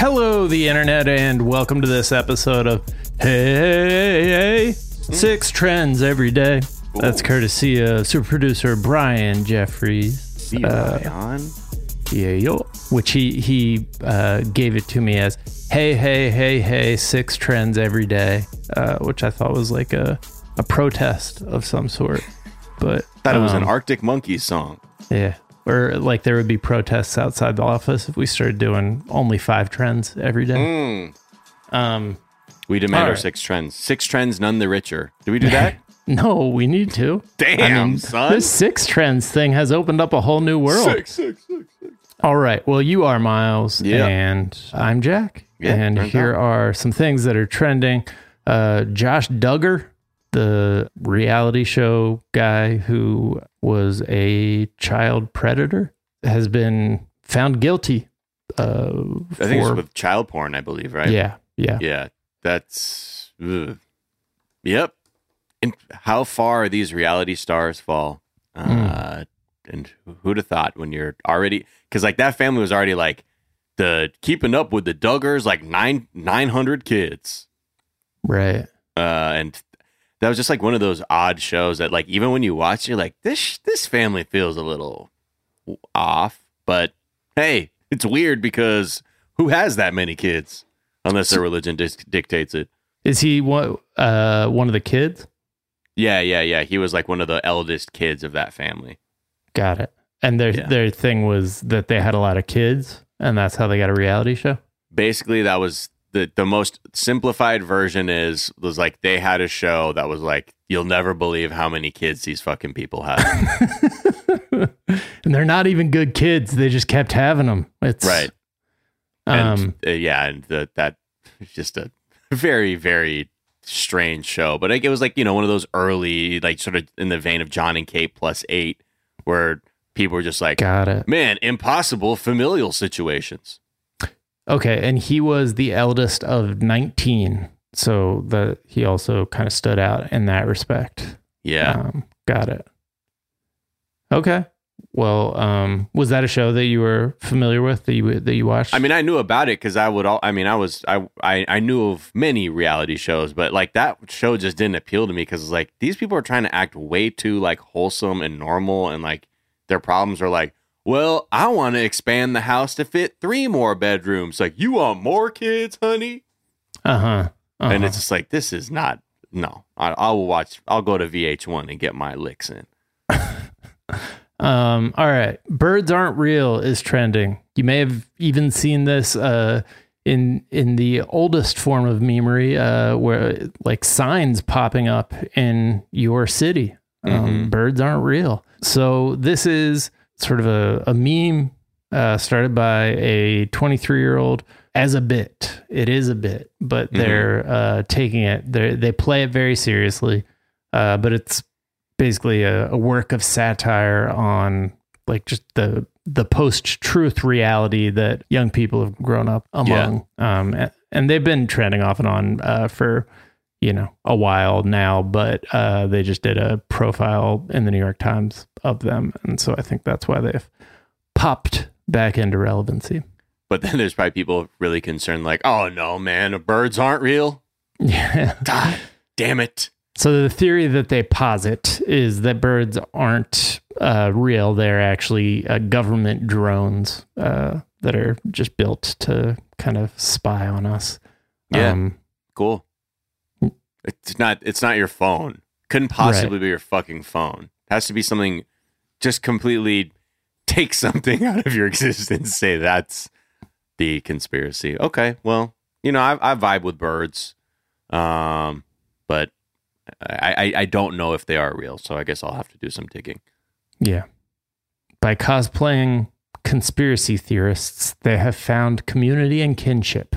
Hello, the internet, and welcome to this episode of Hey, Six Trends Every Day. That's courtesy of super producer Brian Jeffries. Uh, on. yeah, yo. Which he he uh, gave it to me as Hey, hey, hey, hey, six trends every day, uh, which I thought was like a a protest of some sort. But Thought it was an um, Arctic Monkeys song. Yeah. Or like there would be protests outside the office if we started doing only five trends every day. Mm. Um, We demand our right. six trends. Six trends, none the richer. Do we do that? no, we need to. Damn, son. This six trends thing has opened up a whole new world. Six, six, six, six. All right. Well, you are Miles, Yeah. and I'm Jack. Yeah, and here out. are some things that are trending. Uh, Josh Duggar, the reality show guy who was a child predator, has been found guilty. Uh, I think for- it's with child porn, I believe, right? yeah, yeah. Yeah. That's. ugh. Yep. And how far these reality stars fall. Uh, And who'd have thought when you're already. Because, like, that family was already like the keeping up with the Duggars, like nine 900 kids. Right. uh, and that was just like one of those odd shows that like even when you watch you're like this this family feels a little off but hey it's weird because who has that many kids unless their religion dis- dictates it Is he one? Uh, one of the kids? yeah yeah yeah he was like one of the eldest kids of that family Got it. And their Yeah. their thing was that they had a lot of kids, and that's how they got a reality show. basically that was the the most simplified version is was like they had a show that was like you'll never believe how many kids these fucking people have and they're not even good kids. They just kept having them. It's right Um, and uh, yeah, and the, that just a very very strange show. But like, it was like you know one of those early like sort of in the vein of John and Kate plus eight, where people were just like, got it. man, impossible familial situations. Okay, and he was the eldest of nineteen, so the he also kind of stood out in that respect. Yeah, Um, got it. Okay. Well, um, was that a show that you were familiar with that you that you watched? I mean, I knew about it because I would all. I mean, I was I, I I knew of many reality shows, but like that show just didn't appeal to me because it's like these people are trying to act way too like wholesome and normal, and like their problems are like, well, I want to expand the house to fit three more bedrooms. Like, you want more kids, honey? uh huh. And it's just like this is not. No, I, I will watch. I'll go to VH1 and get my licks in. Um, all right. Birds aren't real is trending. You may have even seen this uh, in in the oldest form of memery, uh, where like signs popping up in your city. Um, Mhm. Birds aren't real. So this is sort of a, a meme uh, started by a 23 year old as a bit. It is a bit, but they're uh, taking it. They they play it very seriously, uh, but it's basically a, a work of satire on like just the the post truth reality that young people have grown up among. Um, and they've been trending off and on uh, for you know a while now, but uh, they just did a profile in the New York Times of them, and so I think that's why they've popped back into relevancy. But then there's probably people really concerned, like, oh no, man, birds aren't real. Yeah. God damn it. So the theory that they posit is that birds aren't uh, real; they're actually uh, government drones uh, that are just built to kind of spy on us. Yeah. Um, Cool. It's not. It's not your phone. Couldn't possibly be your fucking phone. It has to be something. Just completely take something out of your existence. Say that's the conspiracy. Okay. Well, you know, I, I vibe with birds, um, but I, I I don't know if they are real. So I guess I'll have to do some digging. yeah. By cosplaying conspiracy theorists, they have found community and kinship.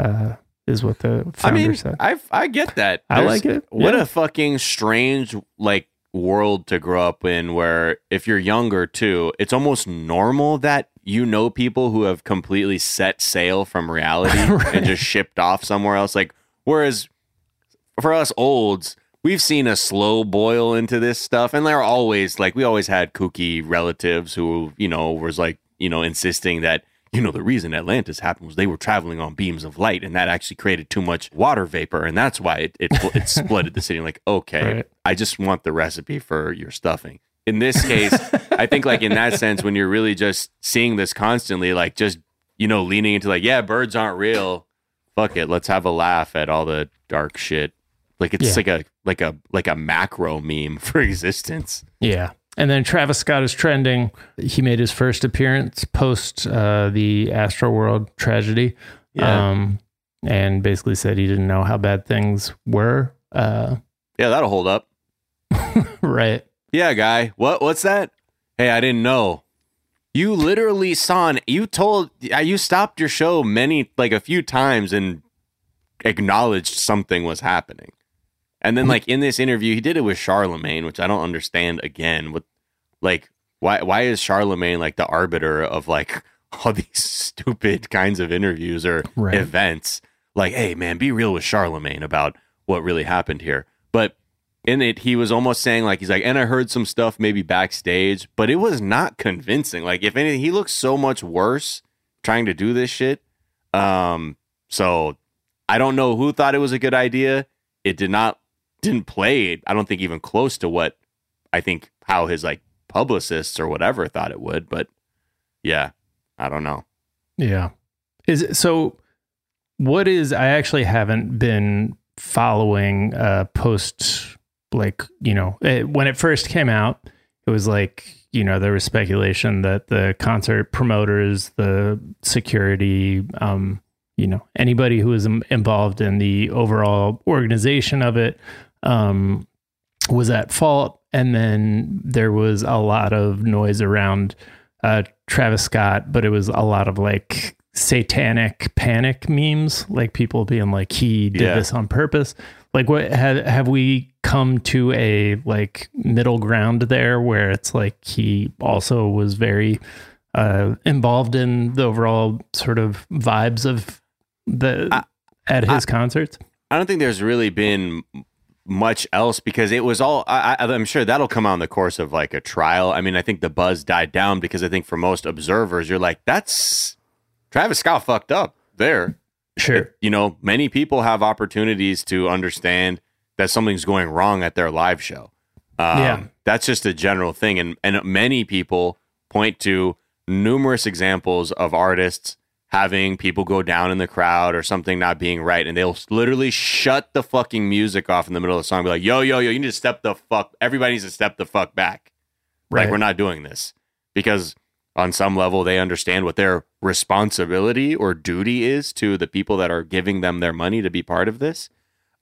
Uh, is what the I mean, said. I I get that. I like it. What Yeah. a fucking strange like world to grow up in where if you're younger too, it's almost normal that you know people who have completely set sail from reality Right. and just shipped off somewhere else. Like whereas for us olds, we've seen a slow boil into this stuff and they're always like we always had kooky relatives who, you know, was like, you know, insisting that you know, the reason Atlantis happened was they were traveling on beams of light, and that actually created too much water vapor, and that's why it it, it splitted the city. I'm like, okay, Right. I just want the recipe for your stuffing. In this case, I think like in that sense, when you're really just seeing this constantly, like just you know, leaning into like, yeah, birds aren't real. Fuck it, let's have a laugh at all the dark shit. Like it's Yeah. like a like a like a macro meme for existence. Yeah. And then Travis Scott is trending. He made his first appearance post uh, the Astroworld tragedy. Yeah. Um, and basically said he didn't know how bad things were. Uh, Yeah, that'll hold up. right. Yeah, guy. What? What's that? Hey, I didn't know. You literally saw an. You told. You stopped your show many, like a few times, and acknowledged something was happening. And then, like in this interview, he did it with Charlemagne, which I don't understand. Again, what, like, why? Why is Charlemagne like the arbiter of like all these stupid kinds of interviews or Right. events? Like, hey, man, be real with Charlemagne about what really happened here. But in it, he was almost saying like he's like, and I heard some stuff maybe backstage, but it was not convincing. Like, if anything, he looks so much worse trying to do this shit. Um, so I don't know who thought it was a good idea. It did not didn't play. I don't think even close to what I think how his like publicists or whatever thought it would. But yeah, I don't know. Yeah. Is it, so what is I actually haven't been following uh post like, you know, it, when it first came out, it was like, you know, there was speculation that the concert promoters, the security, um, you know, anybody who was im- involved in the overall organization of it um was at fault and then there was a lot of noise around uh, Travis Scott, but it was a lot of like satanic panic memes, like people being like, he did Yeah. this on purpose. Like, what have have we come to a like middle ground there where it's like he also was very uh, involved in the overall sort of vibes of the I- at his concerts? I don't think there's really been much else because it was all. I, I, I'm sure that'll come out in the course of like a trial. I mean, I think the buzz died down because I think for most observers, you're like, that's Travis Scott fucked up there. Sure. You know, many people have opportunities to understand that something's going wrong at their live show. Um, Yeah. that's just a general thing, and and many people point to numerous examples of artists having people go down in the crowd or something not being right, and they'll literally shut the fucking music off in the middle of the song, be like, "Yo, yo, yo, you need to step the fuck. Everybody needs to step the fuck back. Right. Like we're not doing this because." On some level, they understand what their responsibility or duty is to the people that are giving them their money to be part of this.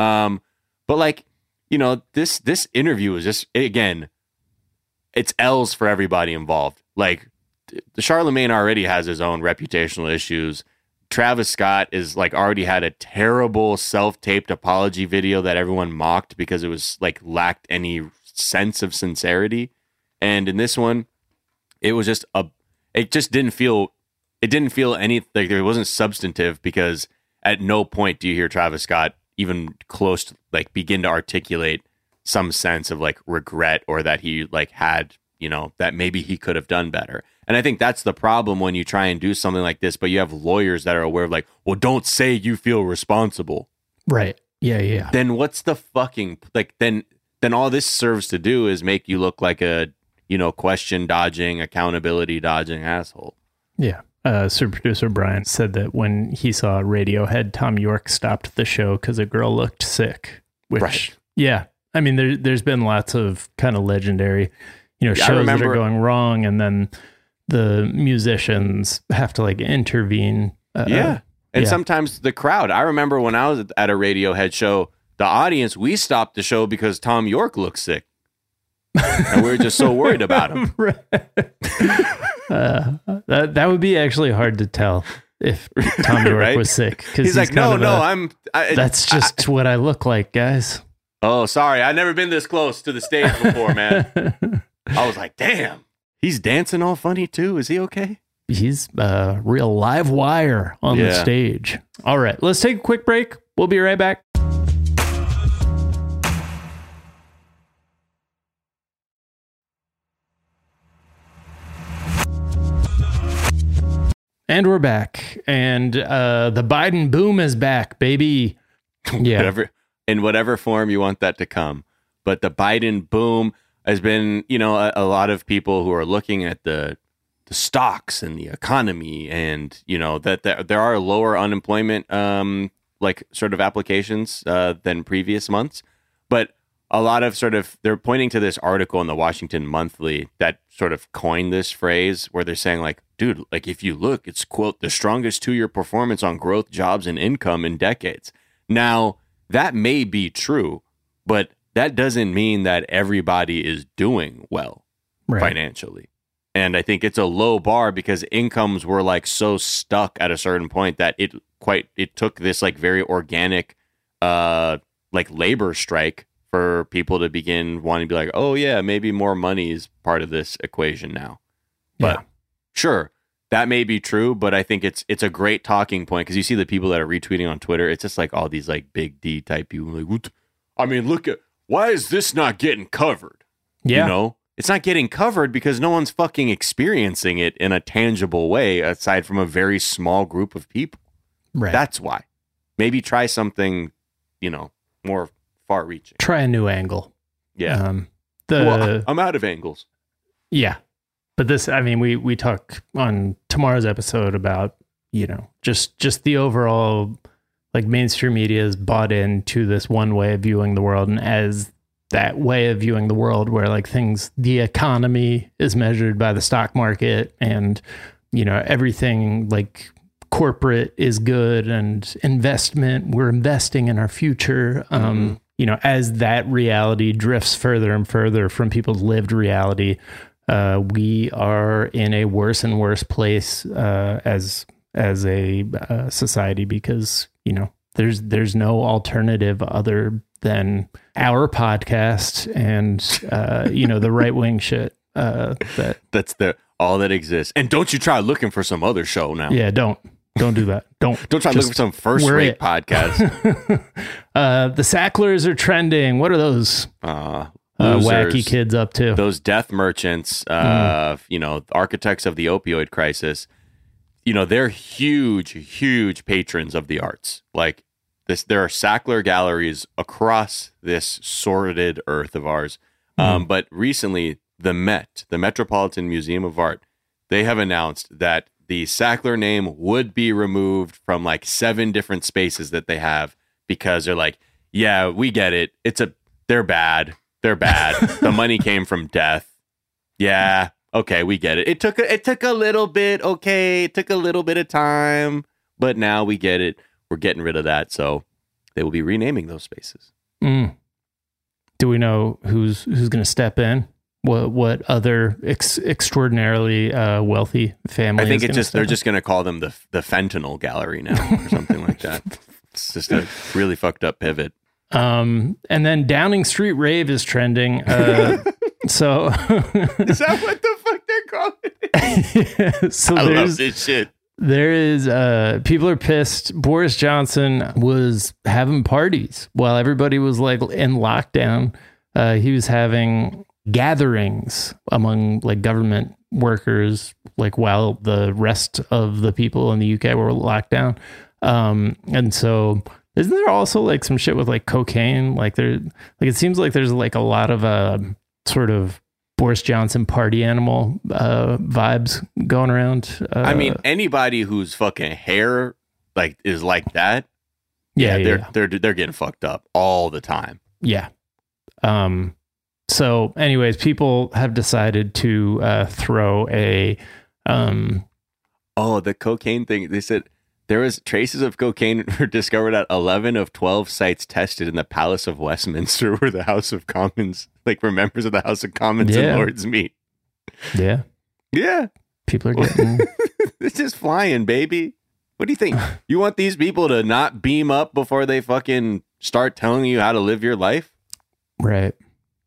Um, but like, you know, this this interview is just again, it's L's for everybody involved. Like, Charlemagne already has his own reputational issues. Travis Scott is like already had a terrible self-taped apology video that everyone mocked because it was like lacked any sense of sincerity. And in this one, it was just a it just didn't feel it didn't feel any like it wasn't substantive because at no point do you hear Travis Scott even close to like begin to articulate some sense of like regret or that he like had you know that maybe he could have done better and i think that's the problem when you try and do something like this but you have lawyers that are aware of like well don't say you feel responsible Right. Yeah. Yeah. then what's the fucking like then then all this serves to do is make you look like a you know question dodging accountability dodging asshole Yeah. Uh, super producer Brian said that when he saw Radiohead, Thom Yorke stopped the show because a girl looked sick. Which, Right. yeah, I mean, there, there's been lots of kind of legendary, you know, Yeah, shows that are going wrong, and then the musicians have to like intervene. Uh, Yeah. And yeah. sometimes the crowd. I remember when I was at a Radiohead show, the audience, we stopped the show because Thom Yorke looked sick. and we were just so worried about him. Right. uh, that that would be actually hard to tell if Thom Yorke Right? was sick because He's, like, no, no, I'm. I, that's I- just what I look like, guys. oh, sorry. I've never been this close to the stage before, man. I was like, damn. He's dancing all funny too. Is he okay? He's a real live wire on the stage. All right, let's take a quick break. We'll be right back. And we're back. And uh, the Biden boom is back, baby. Yeah. whatever in whatever form you want that to come. But the Biden boom has been, you know, a, a lot of people who are looking at the the stocks and the economy, and you know that there, there are lower unemployment, um, like sort of applications uh, than previous months. But a lot of sort of they're pointing to this article in the Washington Monthly that sort of coined this phrase where they're saying like, dude, like if you look, it's quote the strongest two year performance on growth, jobs, and income in decades. Now that may be true, but that doesn't mean that everybody is doing well Right. financially. And I think it's a low bar because incomes were like so stuck at a certain point that it quite it took this like very organic uh like labor strike for people to begin wanting to be like, "Oh yeah, maybe more money is part of this equation now." But Yeah. sure, that may be true, but I think it's it's a great talking point because you see the people that are retweeting on Twitter. It's just like all these like big D type people like, I mean, look at why is this not getting covered? Yeah. You know, it's not getting covered because no one's fucking experiencing it in a tangible way aside from a very small group of people. right. That's why. Maybe try something, you know, more far reaching. Try a new angle. Yeah. Um, the well, I'm out of angles. Yeah. But this I mean we we talk on tomorrow's episode about, you know, just just the overall like mainstream media is bought into this one way of viewing the world and as that way of viewing the world where like things the economy is measured by the stock market and you know everything like corporate is good and investment we're investing in our future um you know as that reality drifts further and further from people's lived reality uh we are in a worse and worse place uh as as a uh, society because you know there's there's no alternative other than our podcast and uh you know the right wing shit uh that That's the all that exists. And don't you try looking for some other show now. yeah don't don't do that don't Don't try looking for some first rate it. podcast. uh the sacklers are trending what are those uh, uh, wacky kids up to those death merchants, uh, you know, architects of the opioid crisis, you know, they're huge, huge patrons of the arts. Like this, there are Sackler galleries across this sordid earth of ours. Um, but recently, the Met, the Metropolitan Museum of Art, they have announced that the Sackler name would be removed from like seven different spaces that they have because they're like, yeah, we get it. It's a, they're bad. They're bad. the money came from death. Yeah. Okay, we get it. It took a, it took a little bit. Okay, it took a little bit of time, but now we get it. We're getting rid of that, so they will be renaming those spaces. Mm. Do we know who's who's going to step in? What what other ex- extraordinarily uh, wealthy family? I think it's just they're in? just going to call them the the fentanyl gallery now or something like that. It's just a really fucked up pivot. Um, and then Downing Street Rave is trending. Uh, so Is that what the fuck they're calling it? so I love this shit. there is uh people are pissed. Boris Johnson was having parties while everybody was like in lockdown. Uh, he was having gatherings among like government workers, like while the rest of the people in the UK were locked down. Um, and so isn't there also like some shit with like cocaine? Like there, like it seems like there's like a lot of uh sort of Boris Johnson party animal uh vibes going around. Uh, I mean, anybody whose fucking hair like is like that, yeah, yeah, they're yeah. they're they're getting fucked up all the time. Yeah. Um so anyways, people have decided to uh throw a um Oh, the cocaine thing. They said there was traces of cocaine were discovered at 11 of 12 sites tested in the Palace of Westminster where the House of Commons, like where members of the House of Commons Yeah. and Lords meet. yeah, Yeah. people are getting it's just flying, baby. What do you think? You want these people to not beam up before they fucking start telling you how to live your life? right.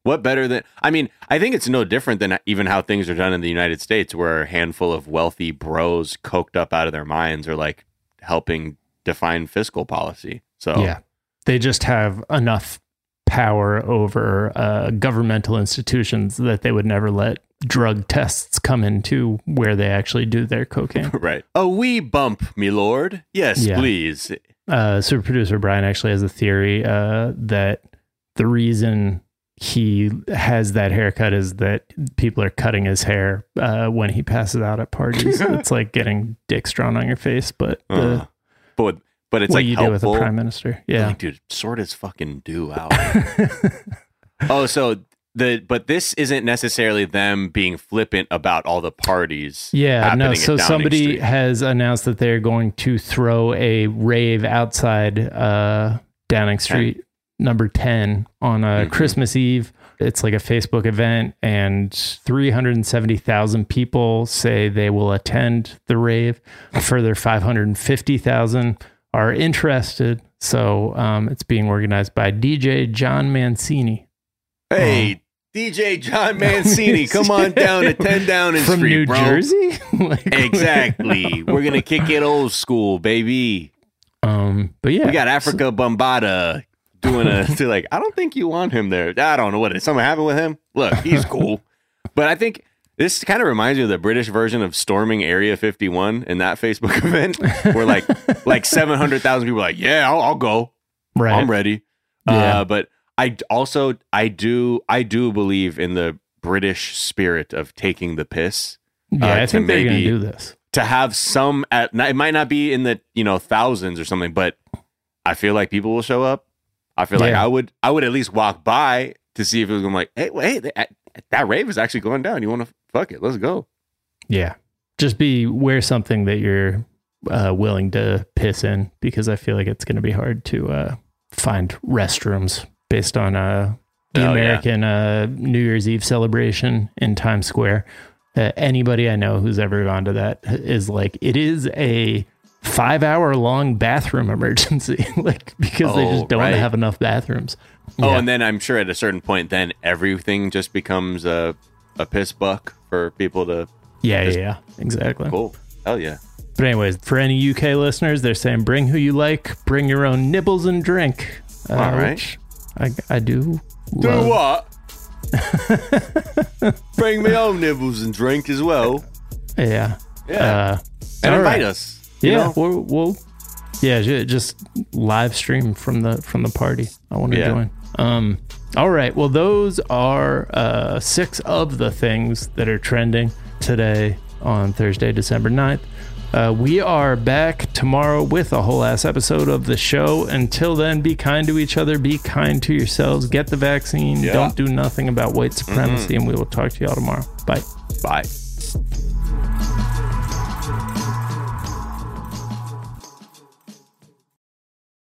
What better than? I mean, I think it's no different than even how things are done in the United States, where a handful of wealthy bros, coked up out of their minds, are like helping define fiscal policy. So Yeah. They just have enough power over uh governmental institutions that they would never let drug tests come into where they actually do their cocaine. right. A wee bump, me lord. Yes, Yeah. please. uh, super producer Brian actually has a theory uh, that the reason he has that haircut is that people are cutting his hair uh, when he passes out at parties. it's like getting dicks drawn on your face, but the, Uh, but but it's what like you helpful. do with a prime minister. Yeah. Like, dude, sort of fucking do out. oh, so the but this isn't necessarily them being flippant about all the parties. Yeah, no. So somebody Street. has announced that they're going to throw a rave outside uh, Downing Street, number ten, on a Mhm. Christmas Eve. It's like a Facebook event, and three hundred and seventy thousand people say they will attend the rave. A further five hundred and fifty thousand are interested. So um, it's being organized by DJ John Mancini Hey, DJ John Mancini, come on down to 10 Downing from Street, New bro. Jersey. Like, Exactly. We're gonna kick it old school, baby. Um, but yeah, We got Afrika Bambaataa doing a to like. I don't think you want him there. I don't know what did something happen with him. Look, he's cool, but I think this kind of reminds me of the British version of storming Area 51 in that Facebook event, where like like 700,000 people are like, yeah, I'll, I'll go. right. I'm ready. Yeah. Uh, but I also I do I do believe in the British spirit of taking the piss. Yeah, uh, I think they're going to do this. To have some at it might not be in the you know thousands or something, but I feel like people will show up. I feel like I would I would at least walk by to see if it was going like, hey, wait, that, that rave is actually going down. You want to fuck it? Let's go. Yeah. Just be wear something that you're uh, willing to piss in because I feel like it's going to be hard to uh, find restrooms based on uh, the Oh, yeah. American uh, New Year's Eve celebration in Times Square. Uh, anybody I know who's ever gone to that is like, it is a five hour long bathroom emergency, like because they Oh, just don't right. have enough bathrooms. Oh, Yeah. and then I'm sure at a certain point, then everything just becomes a a piss buck for people to yeah, yeah, just- yeah, exactly. cool. Hell yeah. But anyways, for any UK listeners, they're saying bring who you like, bring your own nibbles and drink. Uh, All right. I, I do. Do love. what? Bring me own nibbles and drink as well. Yeah. Yeah. Uh, and invite right. us. Yeah. We'll, we'll. Yeah. Just live stream from the from the party. I want to Yeah. join. Um. All right. Well, those are uh, six of the things that are trending today on Thursday, December 9th. Uh, we are back tomorrow with a whole ass episode of the show. Until then, be kind to each other, be kind to yourselves, get the vaccine, Yeah. don't do nothing about white supremacy, and we will talk to y'all tomorrow. Bye. Bye.